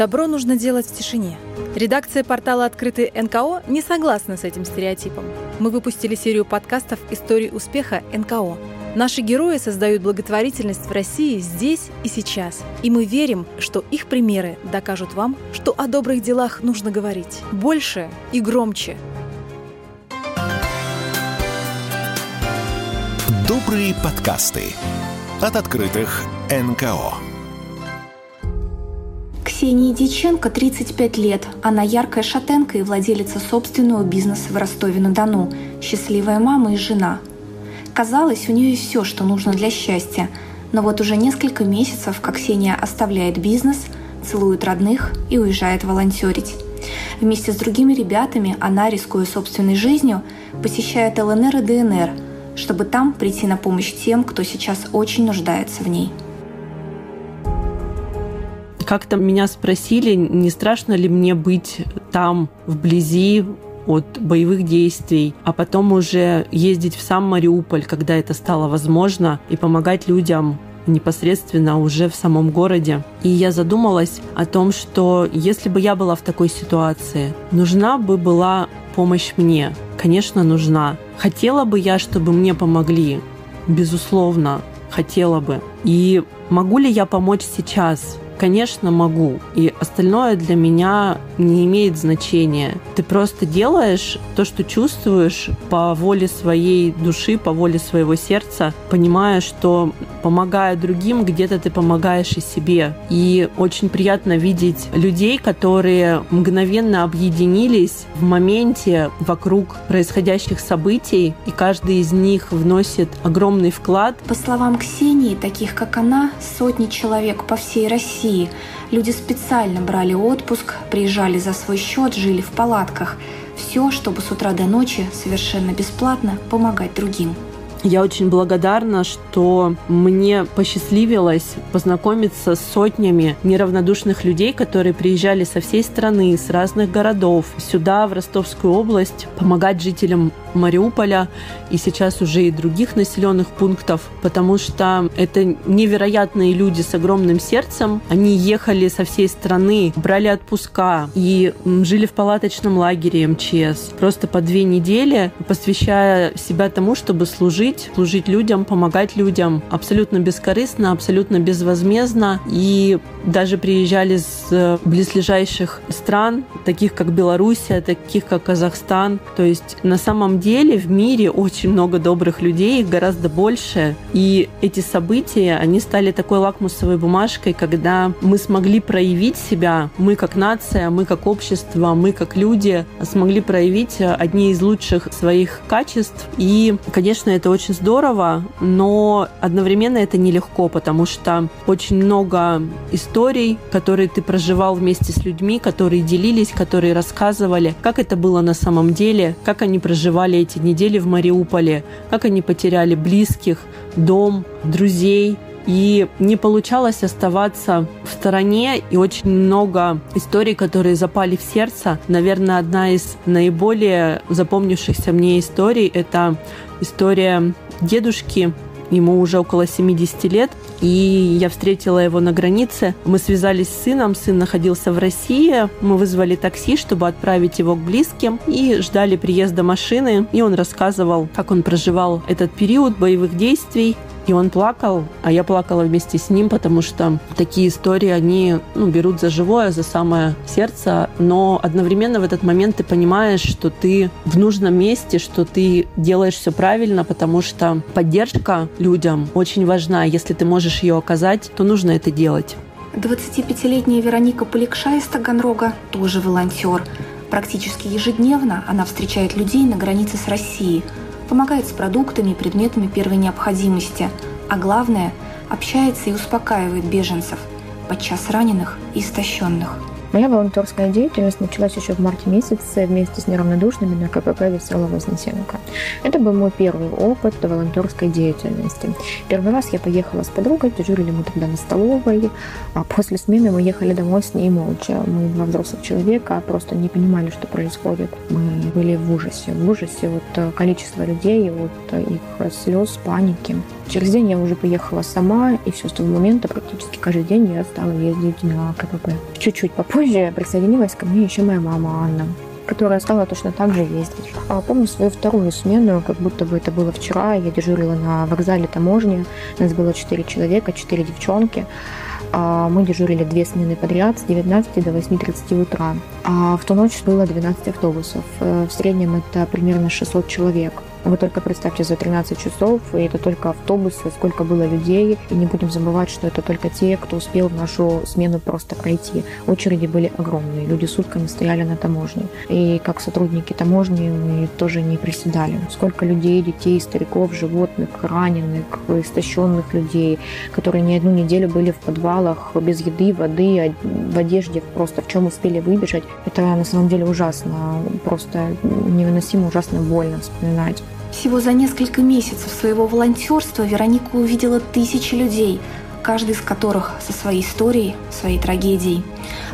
Добро нужно делать в тишине. Редакция портала «Открытый НКО» не согласна с этим стереотипом. Мы выпустили серию подкастов «Истории успеха НКО». Наши герои создают благотворительность в России здесь и сейчас. И мы верим, что их примеры докажут вам, что о добрых делах нужно говорить больше и громче. Добрые подкасты от открытых НКО. Ксении Диченко 35 лет. Она яркая шатенка и владелица собственного бизнеса в Ростове-на-Дону. Счастливая мама и жена – Казалось, у нее все, что нужно для счастья. Но вот уже несколько месяцев, как Ксения оставляет бизнес, целует родных и уезжает волонтерить. Вместе с другими ребятами она, рискуя собственной жизнью, посещает ЛНР и ДНР, чтобы там прийти на помощь тем, кто сейчас очень нуждается в ней. Как-то меня спросили, не страшно ли мне быть там, вблизи, от боевых действий, а потом уже ездить в сам Мариуполь, когда это стало возможно, и помогать людям непосредственно уже в самом городе. И я задумалась о том, что если бы я была в такой ситуации, нужна бы была помощь мне. Конечно, нужна. Хотела бы я, чтобы мне помогли? Безусловно, хотела бы. И могу ли я помочь сейчас? Конечно, могу. И остальное для меня не имеет значения. Ты просто делаешь то, что чувствуешь по воле своей души, по воле своего сердца, понимая, что помогая другим, где-то ты помогаешь и себе. И очень приятно видеть людей, которые мгновенно объединились в моменте вокруг происходящих событий, и каждый из них вносит огромный вклад. По словам Ксении, таких как она, сотни человек по всей России России. Люди специально брали отпуск, приезжали за свой счет, жили в палатках. Все, чтобы с утра до ночи совершенно бесплатно помогать другим. Я очень благодарна, что мне посчастливилось познакомиться с сотнями неравнодушных людей, которые приезжали со всей страны, с разных городов сюда, в Ростовскую область, помогать жителям Мариуполя и сейчас уже и других населенных пунктов, потому что это невероятные люди с огромным сердцем. Они ехали со всей страны, брали отпуска и жили в палаточном лагере МЧС просто по две недели, посвящая себя тому, чтобы служить служить, людям, помогать людям абсолютно бескорыстно, абсолютно безвозмездно. И даже приезжали с э, близлежащих стран, таких как Белоруссия, таких как Казахстан. То есть на самом деле в мире очень много добрых людей, их гораздо больше. И эти события, они стали такой лакмусовой бумажкой, когда мы смогли проявить себя, мы как нация, мы как общество, мы как люди смогли проявить одни из лучших своих качеств. И, конечно, это очень здорово, но одновременно это нелегко, потому что очень много историй, которые ты проживал вместе с людьми, которые делились, которые рассказывали, как это было на самом деле, как они проживали эти недели в Мариуполе, как они потеряли близких, дом, друзей, и не получалось оставаться в стороне, и очень много историй, которые запали в сердце. Наверное, одна из наиболее запомнившихся мне историй – это история дедушки, ему уже около 70 лет, и я встретила его на границе. Мы связались с сыном, сын находился в России, мы вызвали такси, чтобы отправить его к близким, и ждали приезда машины, и он рассказывал, как он проживал этот период боевых действий, и он плакал, а я плакала вместе с ним, потому что такие истории, они ну, берут за живое, за самое сердце, но одновременно в этот момент ты понимаешь, что ты в нужном месте, что ты делаешь все правильно, потому что поддержка людям очень важна. Если ты можешь ее оказать, то нужно это делать. 25-летняя Вероника Поликша из Таганрога тоже волонтер. Практически ежедневно она встречает людей на границе с Россией – помогает с продуктами и предметами первой необходимости, а главное – общается и успокаивает беженцев, подчас раненых и истощенных – Моя волонтерская деятельность началась еще в марте месяце вместе с неравнодушными на КПП «Веселого Вознесенка». Это был мой первый опыт волонтерской деятельности. Первый раз я поехала с подругой, дежурили мы тогда на столовой, а после смены мы ехали домой с ней молча. Мы два взрослых человека просто не понимали, что происходит. Мы были в ужасе, в ужасе от количества людей, от их слез, паники. Через день я уже поехала сама, и все с того момента практически каждый день я стала ездить на КПП. Чуть-чуть попозже присоединилась ко мне еще моя мама Анна которая стала точно так же ездить. А помню свою вторую смену, как будто бы это было вчера. Я дежурила на вокзале таможни. Нас было четыре человека, четыре девчонки. А мы дежурили две смены подряд с 19 до 8.30 утра. А в ту ночь было 12 автобусов. Э, в среднем это примерно 600 человек. Вы только представьте, за 13 часов, и это только автобусы, сколько было людей. И не будем забывать, что это только те, кто успел в нашу смену просто пройти. Очереди были огромные. Люди сутками стояли на таможне. И как сотрудники таможни мы тоже не приседали. Сколько людей, детей, стариков, животных, раненых, истощенных людей, которые не одну неделю были в подвалах без еды, воды, в одежде, просто в чем успели выбежать. Это на самом деле ужасно, просто невыносимо, ужасно больно вспоминать. Всего за несколько месяцев своего волонтерства Вероника увидела тысячи людей, каждый из которых со своей историей, своей трагедией.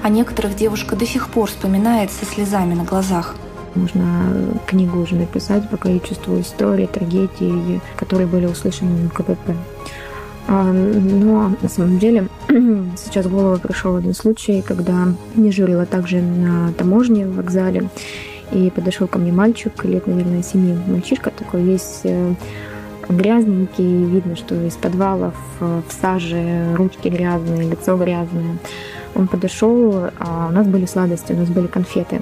А некоторых девушка до сих пор вспоминает со слезами на глазах. Можно книгу уже написать по количеству историй, трагедий, которые были услышаны на КПП. А, но на самом деле сейчас в голову пришел один случай, когда не журила также на таможне в вокзале. И подошел ко мне мальчик, лет, наверное, семи. Мальчишка такой весь э, грязненький, видно, что из подвалов э, в саже, ручки грязные, лицо грязное. Он подошел, а у нас были сладости, у нас были конфеты.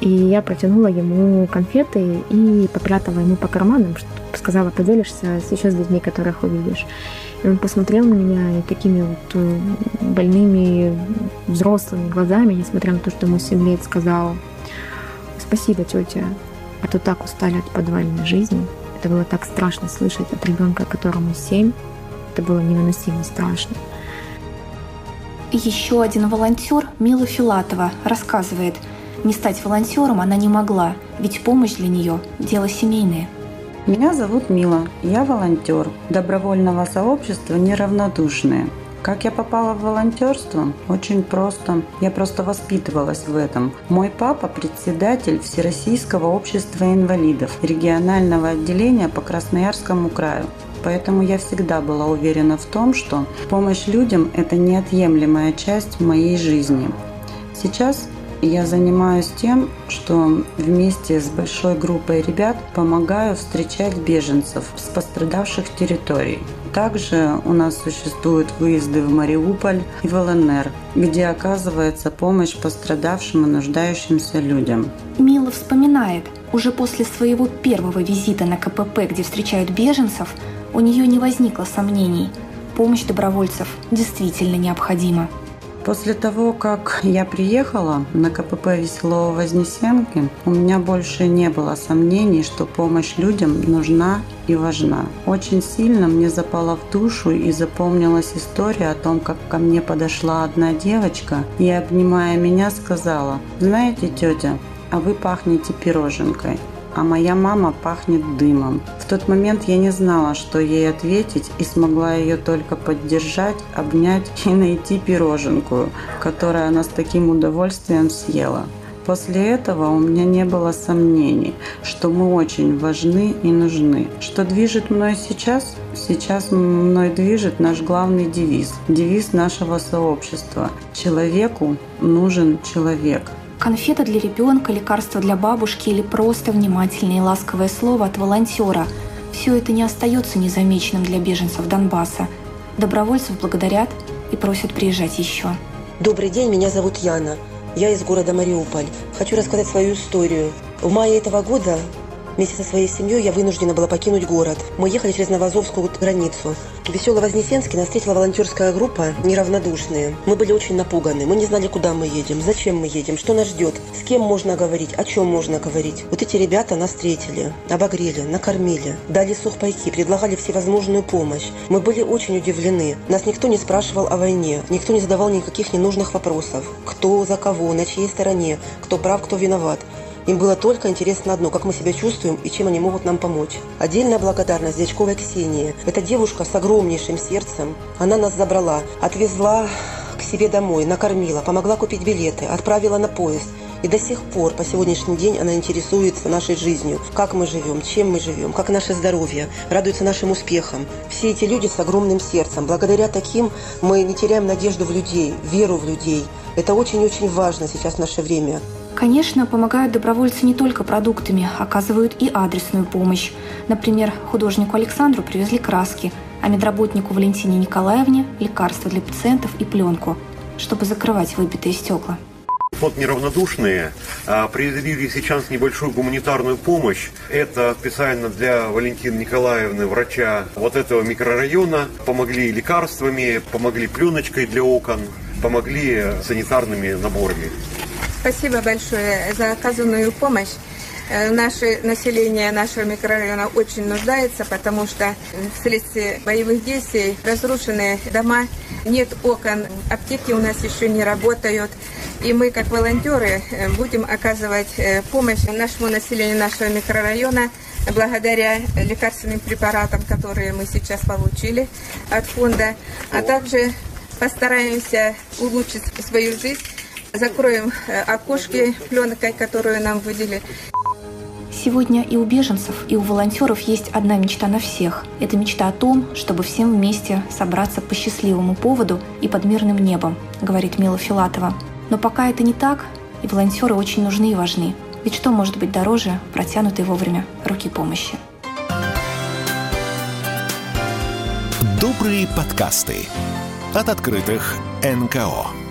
И я протянула ему конфеты и попрятала ему по карманам, сказала, поделишься сейчас с людьми, которых увидишь. И он посмотрел на меня и такими вот э, больными взрослыми глазами, несмотря на то, что ему 7 лет, сказал, Спасибо, тетя. А то так устали от подвальной жизни. Это было так страшно слышать от ребенка, которому семь. Это было невыносимо страшно. Еще один волонтер, Мила Филатова, рассказывает, не стать волонтером она не могла, ведь помощь для нее – дело семейное. Меня зовут Мила, я волонтер добровольного сообщества «Неравнодушные». Как я попала в волонтерство? Очень просто. Я просто воспитывалась в этом. Мой папа председатель Всероссийского общества инвалидов, регионального отделения по Красноярскому краю. Поэтому я всегда была уверена в том, что помощь людям – это неотъемлемая часть моей жизни. Сейчас я занимаюсь тем, что вместе с большой группой ребят помогаю встречать беженцев с пострадавших территорий. Также у нас существуют выезды в Мариуполь и в ЛНР, где оказывается помощь пострадавшим и нуждающимся людям. Мила вспоминает, уже после своего первого визита на КПП, где встречают беженцев, у нее не возникло сомнений. Помощь добровольцев действительно необходима. После того, как я приехала на КПП Веселого Вознесенки, у меня больше не было сомнений, что помощь людям нужна и важна. Очень сильно мне запала в душу и запомнилась история о том, как ко мне подошла одна девочка и, обнимая меня, сказала, «Знаете, тетя, а вы пахнете пироженкой а моя мама пахнет дымом. В тот момент я не знала, что ей ответить, и смогла ее только поддержать, обнять и найти пироженку, которую она с таким удовольствием съела. После этого у меня не было сомнений, что мы очень важны и нужны. Что движет мной сейчас? Сейчас мной движет наш главный девиз, девиз нашего сообщества. Человеку нужен человек конфета для ребенка, лекарство для бабушки или просто внимательное и ласковое слово от волонтера. Все это не остается незамеченным для беженцев Донбасса. Добровольцев благодарят и просят приезжать еще. Добрый день, меня зовут Яна. Я из города Мариуполь. Хочу рассказать свою историю. В мае этого года Вместе со своей семьей я вынуждена была покинуть город. Мы ехали через Новозовскую границу. В Весело-Вознесенске нас встретила волонтерская группа «Неравнодушные». Мы были очень напуганы. Мы не знали, куда мы едем, зачем мы едем, что нас ждет, с кем можно говорить, о чем можно говорить. Вот эти ребята нас встретили, обогрели, накормили, дали сухпайки, предлагали всевозможную помощь. Мы были очень удивлены. Нас никто не спрашивал о войне, никто не задавал никаких ненужных вопросов. Кто за кого, на чьей стороне, кто прав, кто виноват. Им было только интересно одно, как мы себя чувствуем и чем они могут нам помочь. Отдельная благодарность Дячковой Ксении. Эта девушка с огромнейшим сердцем. Она нас забрала, отвезла к себе домой, накормила, помогла купить билеты, отправила на поезд. И до сих пор, по сегодняшний день, она интересуется нашей жизнью, как мы живем, чем мы живем, как наше здоровье, радуется нашим успехам. Все эти люди с огромным сердцем. Благодаря таким мы не теряем надежду в людей, веру в людей. Это очень-очень важно сейчас в наше время. Конечно, помогают добровольцы не только продуктами, оказывают и адресную помощь. Например, художнику Александру привезли краски, а медработнику Валентине Николаевне – лекарства для пациентов и пленку, чтобы закрывать выбитые стекла. Фонд «Неравнодушные» а, определили сейчас небольшую гуманитарную помощь. Это специально для Валентины Николаевны, врача вот этого микрорайона. Помогли лекарствами, помогли пленочкой для окон, помогли санитарными наборами. Спасибо большое за оказанную помощь. Э, наше население нашего микрорайона очень нуждается, потому что вследствие боевых действий разрушены дома, нет окон, аптеки у нас еще не работают. И мы, как волонтеры, э, будем оказывать э, помощь нашему населению нашего микрорайона благодаря лекарственным препаратам, которые мы сейчас получили от фонда, а также постараемся улучшить свою жизнь закроем окошки пленкой, которую нам выделили. Сегодня и у беженцев, и у волонтеров есть одна мечта на всех. Это мечта о том, чтобы всем вместе собраться по счастливому поводу и под мирным небом, говорит Мила Филатова. Но пока это не так, и волонтеры очень нужны и важны. Ведь что может быть дороже протянутой вовремя руки помощи? Добрые подкасты от открытых НКО.